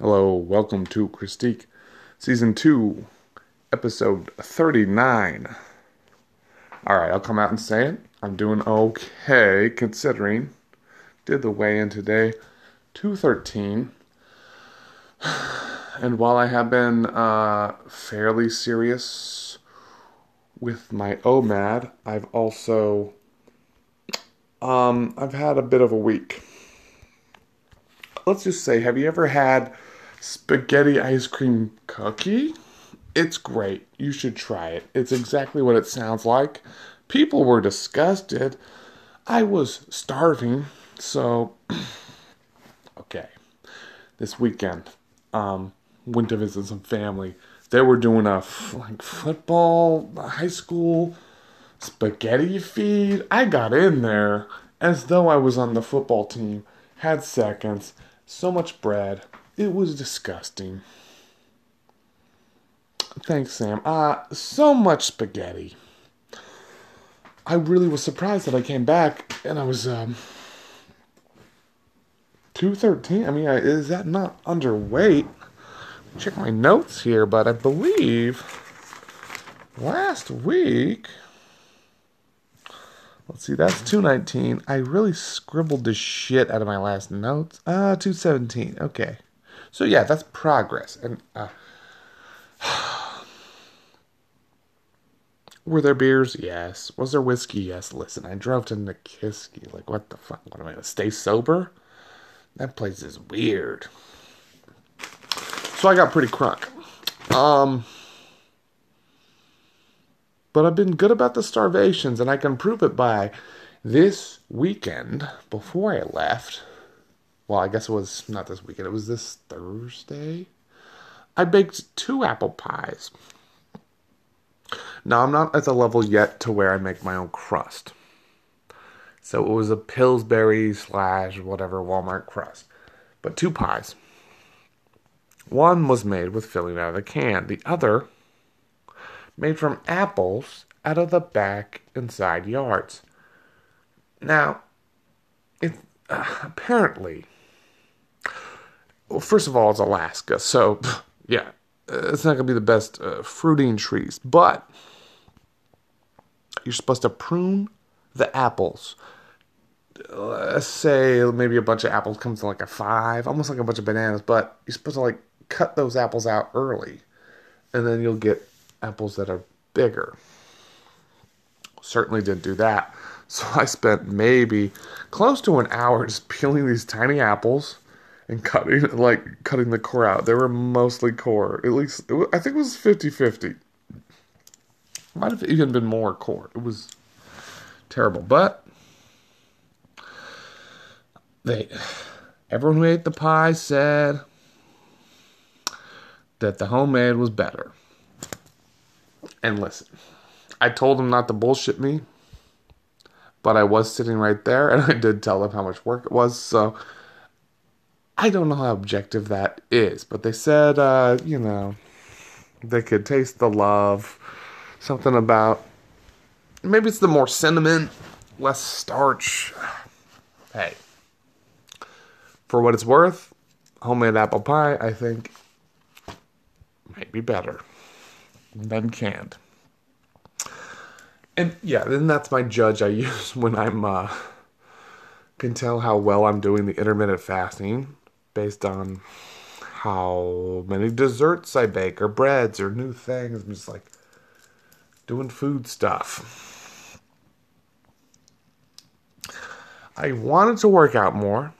Hello, welcome to Christique, Season 2, Episode 39. Alright, I'll come out and say it. I'm doing okay considering. Did the weigh in today, 213. And while I have been uh, fairly serious with my OMAD, I've also um, I've had a bit of a week. Let's just say, have you ever had spaghetti ice cream cookie? It's great. You should try it. It's exactly what it sounds like. People were disgusted. I was starving, so okay. This weekend, um, went to visit some family. They were doing a f- like football, high school spaghetti feed. I got in there as though I was on the football team. Had seconds, so much bread. It was disgusting. Thanks, Sam. Uh, so much spaghetti. I really was surprised that I came back and I was um 213. I mean, is that not underweight? Check my notes here, but I believe last week Let's see, that's 219. I really scribbled the shit out of my last notes. Uh, 217. Okay. So yeah, that's progress. And uh Were there beers? Yes. Was there whiskey? Yes. Listen, I drove to Nikiski. Like, what the fuck? What am I gonna stay sober? That place is weird. So I got pretty crunk. Um but I've been good about the starvations, and I can prove it by this weekend before I left. Well, I guess it was not this weekend, it was this Thursday. I baked two apple pies. Now, I'm not at the level yet to where I make my own crust. So it was a Pillsbury slash whatever Walmart crust. But two pies. One was made with filling out of the can. The other made from apples out of the back and side yards. Now, it uh, apparently, well, first of all, it's Alaska, so yeah, it's not gonna be the best uh, fruiting trees, but you're supposed to prune the apples. Let's say maybe a bunch of apples comes to like a five, almost like a bunch of bananas, but you're supposed to like cut those apples out early, and then you'll get apples that are bigger. Certainly didn't do that. So I spent maybe close to an hour just peeling these tiny apples and cutting like cutting the core out. They were mostly core. At least was, I think it was 50-50. Might have even been more core. It was terrible, but they everyone who ate the pie said that the homemade was better. And listen, I told them not to bullshit me, but I was sitting right there and I did tell them how much work it was. So I don't know how objective that is, but they said, uh, you know, they could taste the love. Something about maybe it's the more cinnamon, less starch. Hey, for what it's worth, homemade apple pie, I think, might be better than canned. And yeah, then that's my judge I use when I'm uh can tell how well I'm doing the intermittent fasting based on how many desserts I bake or breads or new things. I'm just like doing food stuff. I wanted to work out more,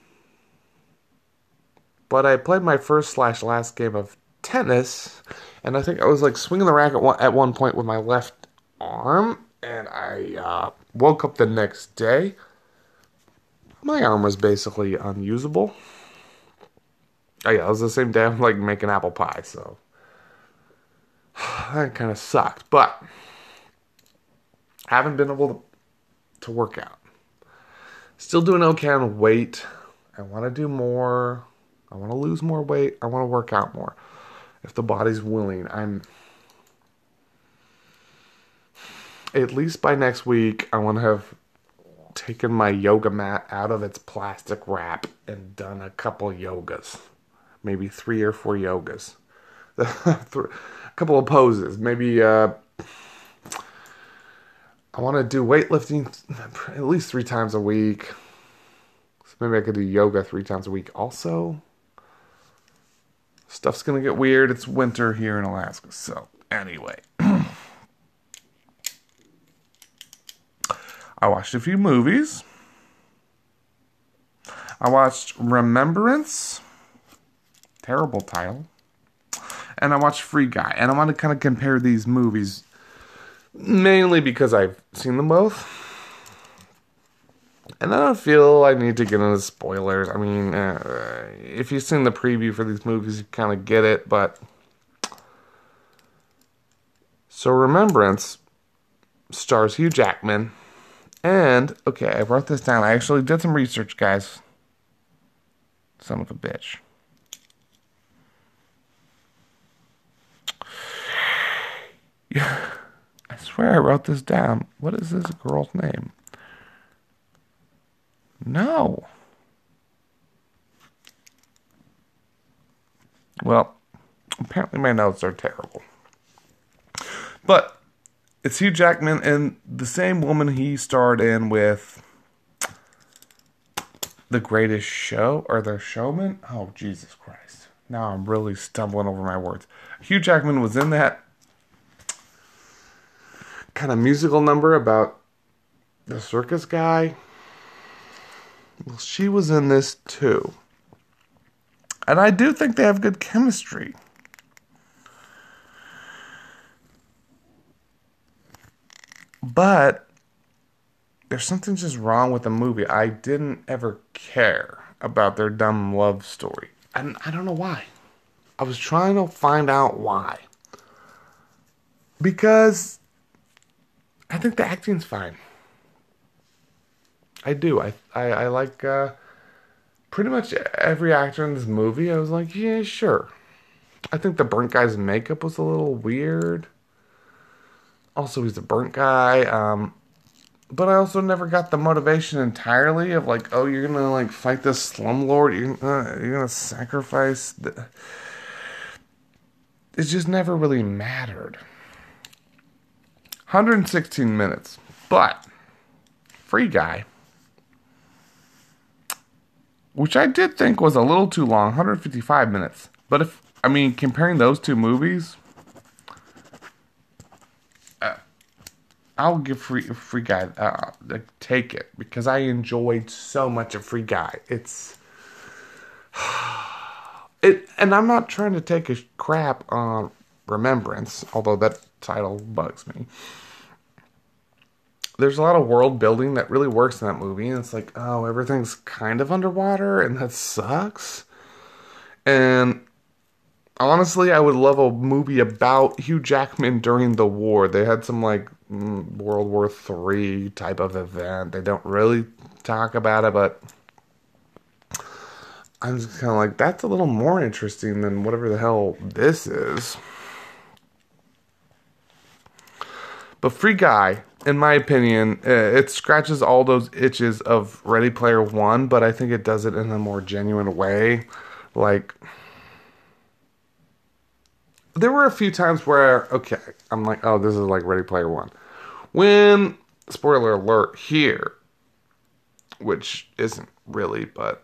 but I played my first slash last game of tennis and I think I was like swinging the racket at one point with my left arm, and I uh, woke up the next day. My arm was basically unusable. Oh yeah, it was the same day I'm like making apple pie, so that kind of sucked. But haven't been able to, to work out. Still doing okay on weight. I want to do more. I want to lose more weight. I want to work out more if the body's willing. I'm at least by next week, I want to have taken my yoga mat out of its plastic wrap and done a couple yogas maybe three or four yogas, a couple of poses, maybe. Uh, I want to do weightlifting at least three times a week. So maybe I could do yoga three times a week also. Stuff's gonna get weird. It's winter here in Alaska. So, anyway. I watched a few movies. I watched Remembrance. Terrible title. And I watched Free Guy. And I want to kind of compare these movies mainly because I've seen them both. And I don't feel I need to get into spoilers. I mean, uh, if you've seen the preview for these movies, you kind of get it, but. So, Remembrance stars Hugh Jackman. And, okay, I wrote this down. I actually did some research, guys. Son of a bitch. I swear I wrote this down. What is this girl's name? No. Well, apparently my notes are terrible. But it's Hugh Jackman and the same woman he starred in with The Greatest Show or The Showman. Oh, Jesus Christ. Now I'm really stumbling over my words. Hugh Jackman was in that kind of musical number about the circus guy. Well, she was in this too. And I do think they have good chemistry. But there's something just wrong with the movie. I didn't ever care about their dumb love story. And I don't know why. I was trying to find out why. Because I think the acting's fine. I do. I I, I like uh, pretty much every actor in this movie. I was like, yeah, sure. I think the burnt guy's makeup was a little weird. Also, he's a burnt guy. Um, but I also never got the motivation entirely of like, oh, you're gonna like fight this slumlord. You're gonna, you're gonna sacrifice. The... It just never really mattered. 116 minutes. But Free Guy, which I did think was a little too long, 155 minutes. But if I mean comparing those two movies, uh, I'll give Free Free Guy uh, take it because I enjoyed so much of Free Guy. It's it, and I'm not trying to take a crap on Remembrance, although that title bugs me. There's a lot of world building that really works in that movie and it's like oh everything's kind of underwater and that sucks. And honestly i would love a movie about hugh jackman during the war. They had some like mm, world war three type of event. They don't really talk about it but i'm just kind of like that's a little more interesting than whatever the hell this is but free guy in my opinion, uh, it scratches all those itches of Ready Player One, but I think it does it in a more genuine way. Like, there were a few times where, okay, I'm like, oh, this is like Ready Player One. When, spoiler alert, here, which isn't really, but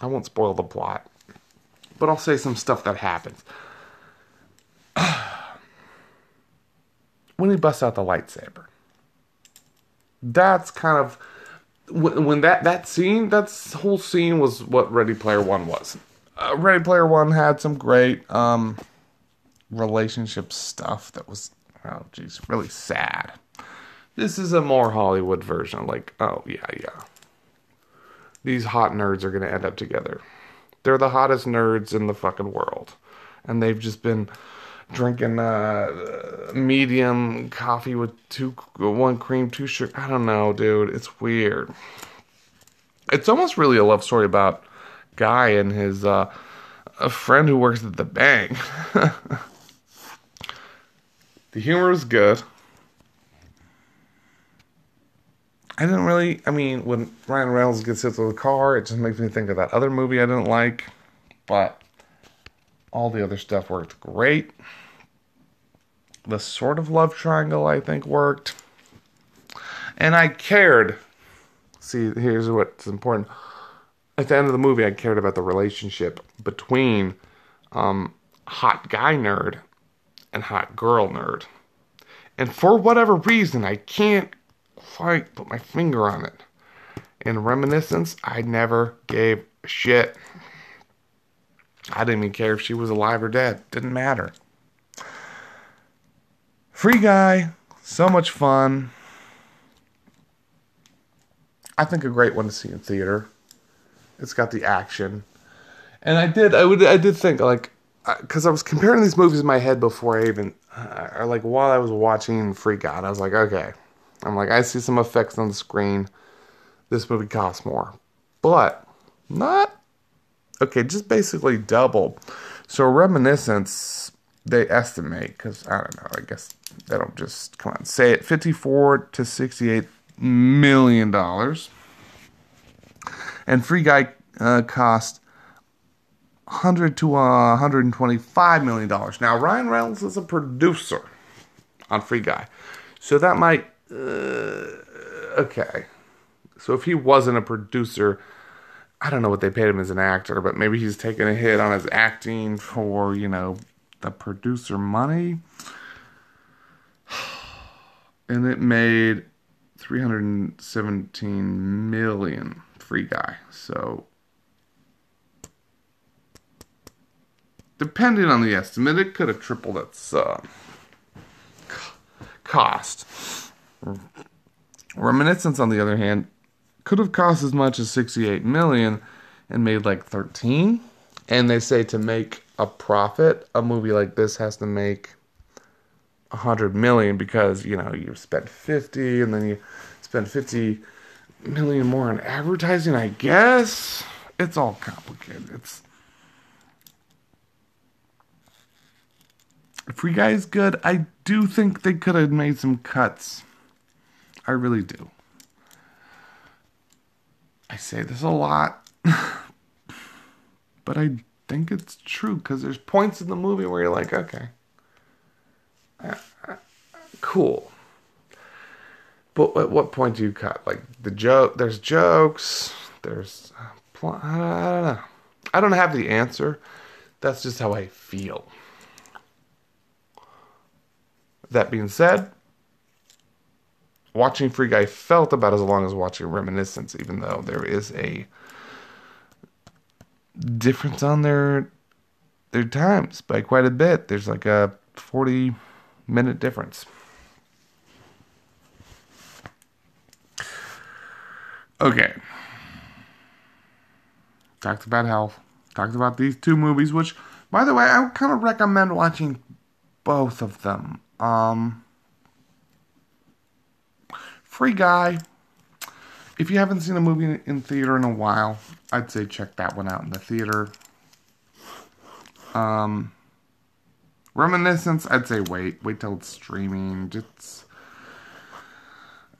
I won't spoil the plot. But I'll say some stuff that happens. When he busts out the lightsaber that's kind of when, when that that scene, that whole scene was what Ready Player One was. Uh, Ready Player One had some great um, relationship stuff that was, oh geez, really sad. This is a more Hollywood version. Like, oh yeah, yeah. These hot nerds are gonna end up together. They're the hottest nerds in the fucking world, and they've just been drinking uh, medium coffee with two one cream, two sugar. I don't know, dude. It's weird. It's almost really a love story about guy and his uh, a friend who works at the bank. the humor is good. I didn't really. I mean, when Ryan Reynolds gets hit with a car, it just makes me think of that other movie I didn't like. But All the other stuff worked great. The sort of love triangle, I think, worked. And I cared. See, here's what's important. At the end of the movie, I cared about the relationship between um, hot guy nerd and hot girl nerd. And for whatever reason, I can't quite put my finger on it. In Reminiscence, I never gave a shit. I didn't even care if she was alive or dead. Didn't matter. Free Guy, so much fun. I think a great one to see in theater. It's got the action, and I did, I would, I did think like, because I was comparing these movies in my head before I even, uh, or like while I was watching Free Guy, I was like, okay, I'm like, I see some effects on the screen. This movie costs more, but not okay. Just basically double. So Reminiscence, they estimate because I don't know. I guess they don't just come on say it. Fifty-four to sixty-eight million dollars, and Free Guy uh, cost 100 to uh, 125 million dollars. Now Ryan Reynolds is a producer on Free Guy, so that might uh, okay. So if he wasn't a producer, I don't know what they paid him as an actor, but maybe he's taking a hit on his acting for you know the producer money. And it made 317 million free guy. So depending on the estimate, it could have tripled its uh, cost. Reminiscence, on the other hand, could have cost as much as 68 million and made like 13. And they say to make a profit, a movie like this has to make 100 million because, you know, you've spent 50 and then you spend 50 million more on advertising, I guess. It's all complicated. It's Free Guy is good. I do think they could have made some cuts. I really do. Say this a lot, but I think it's true because there's points in the movie where you're like, okay, uh, uh, cool. But at what point do you cut? Like the joke, there's jokes, there's, uh, pl- I don't know. I don't have the answer. That's just how I feel. That being said, watching Free Guy felt about as long as watching Reminiscence, even though there is a difference on their their times by quite a bit. There's like a 40 minute difference. Okay. Talked about health. Talked about these two movies, which, by the way, I kind of recommend watching both of them. Um, Free Guy. If you haven't seen a movie in theater in a while, I'd say check that one out in the theater. Um, Reminiscence, I'd say wait, wait till it's streaming. Just,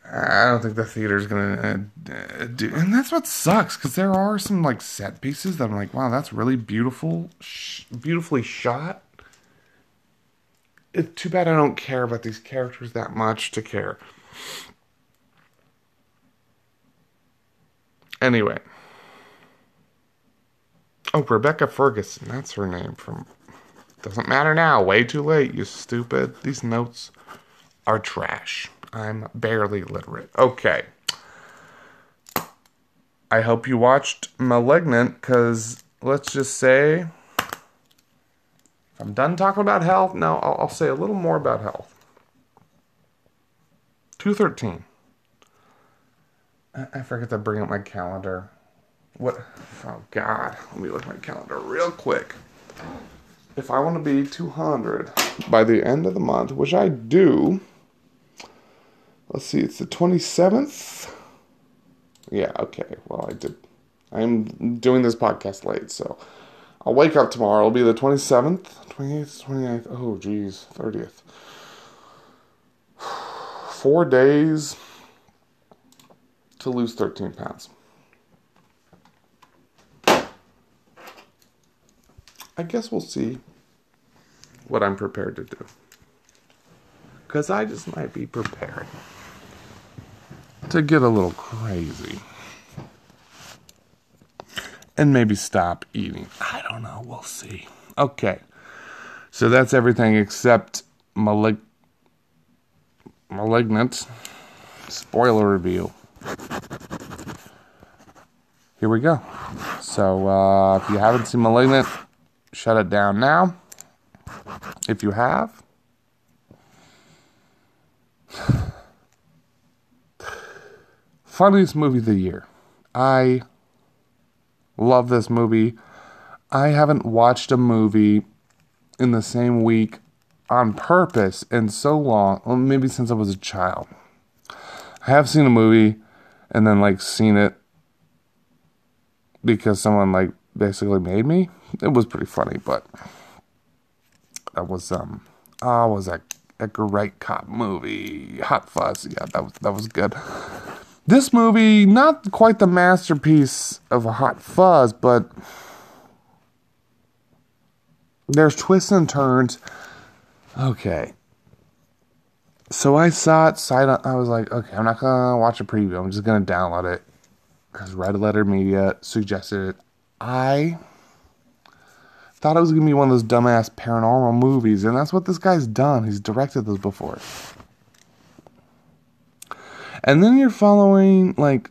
I don't think the theater's gonna uh, do, and that's what sucks because there are some like set pieces that I'm like, wow, that's really beautiful, sh- beautifully shot. It's too bad I don't care about these characters that much to care. Anyway. Oh, Rebecca Ferguson. That's her name from. Doesn't matter now. Way too late, you stupid. These notes are trash. I'm barely literate. Okay. I hope you watched Malignant because let's just say. I'm done talking about health. No, I'll, I'll say a little more about health. 213. I, forget to bring up my calendar. What? Oh, God. Let me look at my calendar real quick. If I want to be 200 by the end of the month, which I do, let's see, it's the 27th. Yeah, okay. Well, I did. I'm doing this podcast late, so I'll wake up tomorrow. It'll be the 27th, 28th, 29th. Oh, geez, 30th. Four days to lose 13 pounds. I guess we'll see what I'm prepared to do. Because I just might be prepared to get a little crazy. And maybe stop eating. I don't know. We'll see. Okay. So that's everything except malig- Malignant. Spoiler review. Here we go. So uh, if you haven't seen Malignant, shut it down now. If you have, funniest movie of the year. I love this movie. I haven't watched a movie in the same week on purpose in so long, well, maybe since I was a child. I have seen a movie and then like seen it because someone like basically made me. It was pretty funny, but that was um oh was that a great cop movie. Hot Fuzz, yeah, that was that was good. This movie, not quite the masterpiece of a Hot Fuzz, but there's twists and turns. Okay. So I saw it sight I was like, okay, I'm not gonna watch a preview. I'm just gonna download it because Red Letter Media suggested it. I thought it was gonna be one of those dumbass paranormal movies, and that's what this guy's done. He's directed those before. And then you're following like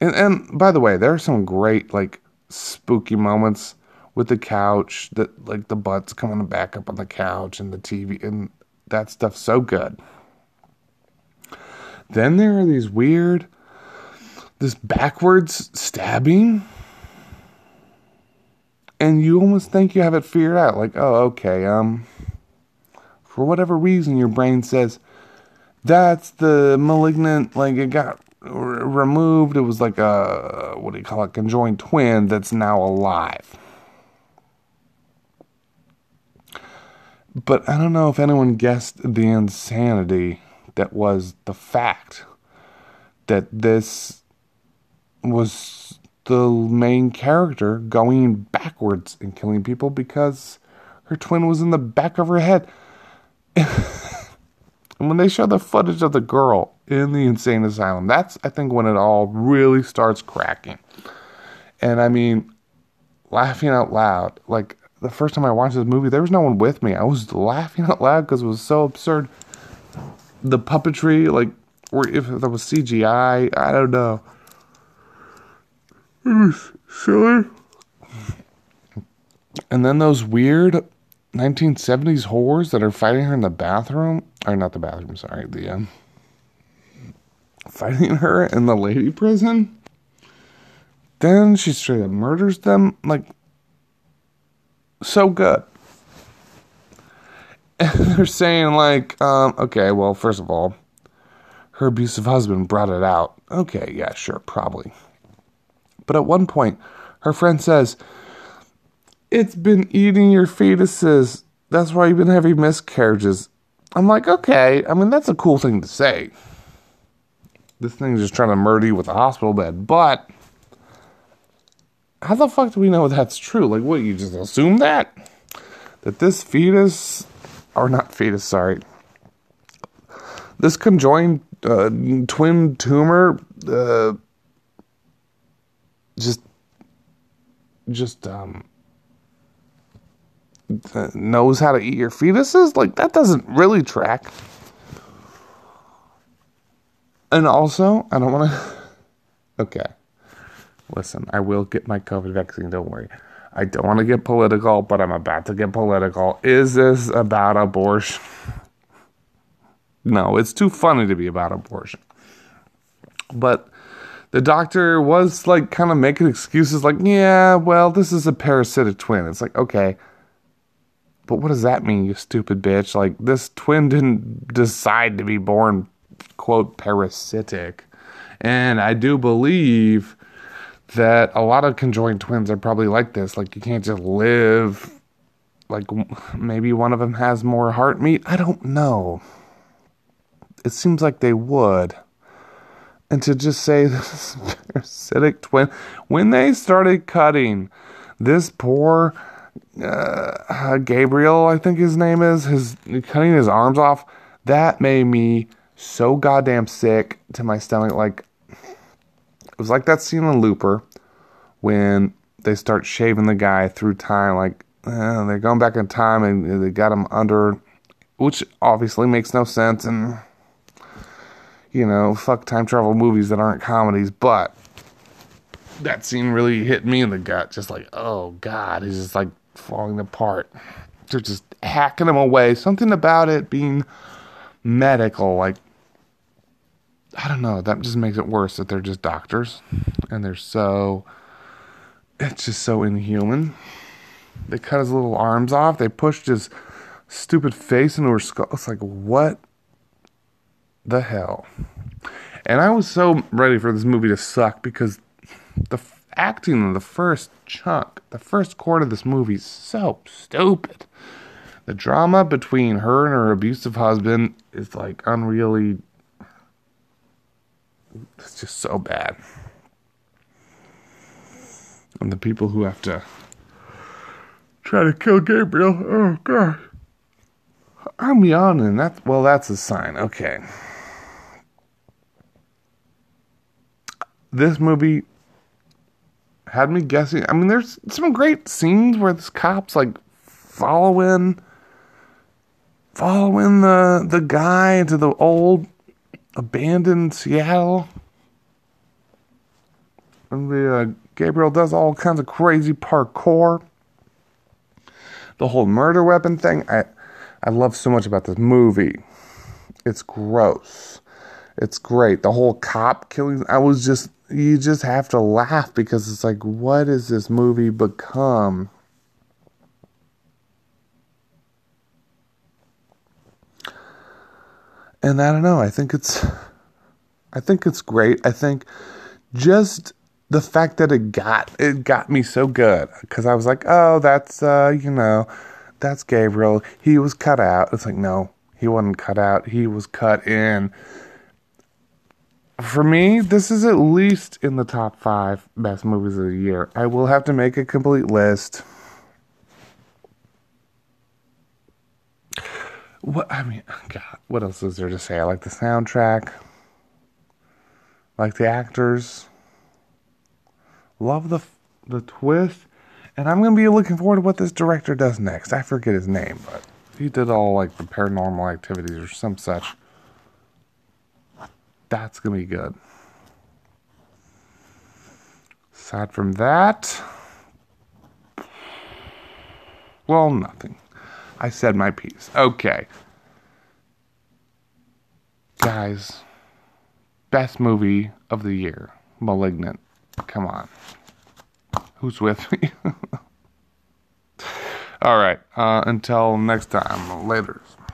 and, and by the way, there are some great like spooky moments with the couch that like the butts coming back up on the couch and the TV and that stuff's so good. Then there are these weird this backwards stabbing. And you almost think you have it figured out like oh okay um for whatever reason your brain says that's the malignant like it got r- removed. It was like a what do you call it conjoined twin that's now alive but i don't know if anyone guessed the insanity that was the fact that this was the main character going backwards and killing people because her twin was in the back of her head. and when they show the footage of the girl in the insane asylum, that's, I think, when it all really starts cracking. And I mean, laughing out loud. Like, the first time I watched this movie, there was no one with me. I was laughing out loud because it was so absurd. The puppetry, like, or if there was CGI, I don't know it was silly. And then those weird 1970s whores that are fighting her in the bathroom, or not the bathroom, sorry, the um, fighting her in the lady prison. Then she straight up murders them, like so good. And they're saying like, um, okay, well, first of all, her abusive husband brought it out. Okay, yeah, sure, probably. But at one point, her friend says, It's been eating your fetuses. That's why you've been having miscarriages. I'm like, okay. I mean, that's a cool thing to say. This thing's just trying to murder you with a hospital bed. But how the fuck do we know that's true? Like, what, you just assume that? That this fetus, or not fetus, sorry, this conjoined uh, twin tumor uh, just just um knows how to eat your fetuses like that doesn't really track and also i don't want to okay listen i will get my covid vaccine don't worry i don't want to get political but i'm about to get political is this about abortion no it's too funny to be about abortion but the doctor was like kind of making excuses like, yeah, well, this is a parasitic twin. It's like, okay. But what does that mean, you stupid bitch? Like, this twin didn't decide to be born, quote, parasitic. And I do believe that a lot of conjoined twins are probably like this. Like, you can't just live. Like, maybe one of them has more heart meat. I don't know. It seems like they would and to just say this parasitic twin when they started cutting this poor uh, Gabriel, I think his name is, his cutting his arms off. That made me so goddamn sick to my stomach. Like it was like that scene in Looper when they start shaving the guy through time. Like uh, they're going back in time and they got him under, which obviously makes no sense. And you know, fuck time travel movies that aren't comedies, but that scene really hit me in the gut. Just like, oh god, he's just like falling apart. They're just hacking him away. Something about it being medical, like I don't know, that just makes it worse that they're just doctors and they're so it's just so inhuman. They cut his little arms off, they pushed his stupid face into her skull. It's like what the hell? And I was so ready for this movie to suck because the f- acting in the first chunk, the first quarter of this movie is so stupid. The drama between her and her abusive husband is like unreally. Just so bad. And the people who have to try to kill Gabriel. Oh, God. I'm yawning. That well, that's a sign. Okay. this movie had me guessing. I mean, there's some great scenes where this cop's like following, following the the guy into the old abandoned Seattle. Uh, Gabriel does all kinds of crazy parkour. The whole murder weapon thing, I I love so much about this movie. It's gross. It's great. The whole cop killing. I was just you just have to laugh because it's like, what has this movie become? And I don't know. I think it's, I think it's great. I think just the fact that it got it got me so good because I was like, oh, that's uh, you know, that's Gabriel. He was cut out. It's like, no, he wasn't cut out. He was cut in for me, this is at least in the top five best movies of the year. I will have to make a complete list. What I mean, God, what else is there to say? I like the soundtrack, like the actors, love the the twist, and I'm gonna be looking forward to what this director does next. I forget his name, but he did all like the Paranormal Activities or some such. That's to be good. Aside from that, well, nothing. I said my piece. Okay. Guys, best movie of the year Malignant. Come on. Who's with me? All right. Uh, until next time. Laters.